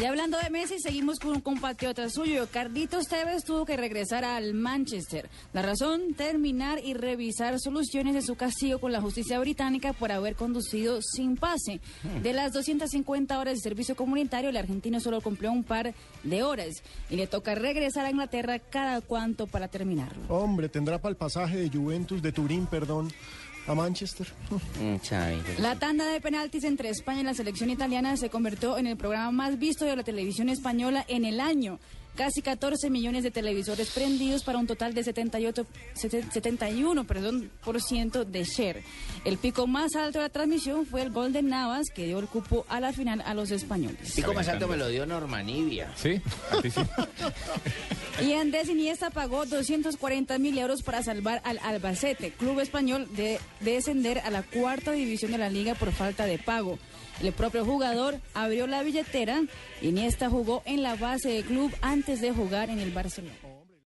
Y hablando de Messi, seguimos con un compatriota suyo. Carlitos Tevez tuvo que regresar al Manchester. La razón, terminar y revisar soluciones de su castigo con la justicia británica por haber conducido sin pase. De las 250 horas de servicio comunitario, el argentino solo cumplió un par de horas y le toca regresar a Inglaterra cada cuanto para terminarlo. Hombre, tendrá para el pasaje de Juventus, de Turín, perdón, a Manchester. Mm, pues La tanda de penaltis entre España y la selección italiana se convirtió en el programa más visto de la televisión española en el año. Casi 14 millones de televisores prendidos para un total de 78, sete- 71 perdón, por ciento de share. El pico más alto de la transmisión fue el gol de Navas, que dio el cupo a la final a los españoles. Pico más alto me lo dio Normanivia. Sí, a ti sí. Y Andrés Iniesta pagó 240 mil euros para salvar al Albacete, club español, de, de descender a la cuarta división de la liga por falta de pago. El propio jugador abrió la billetera. Iniesta jugó en la base del club antes de jugar en el Barcelona.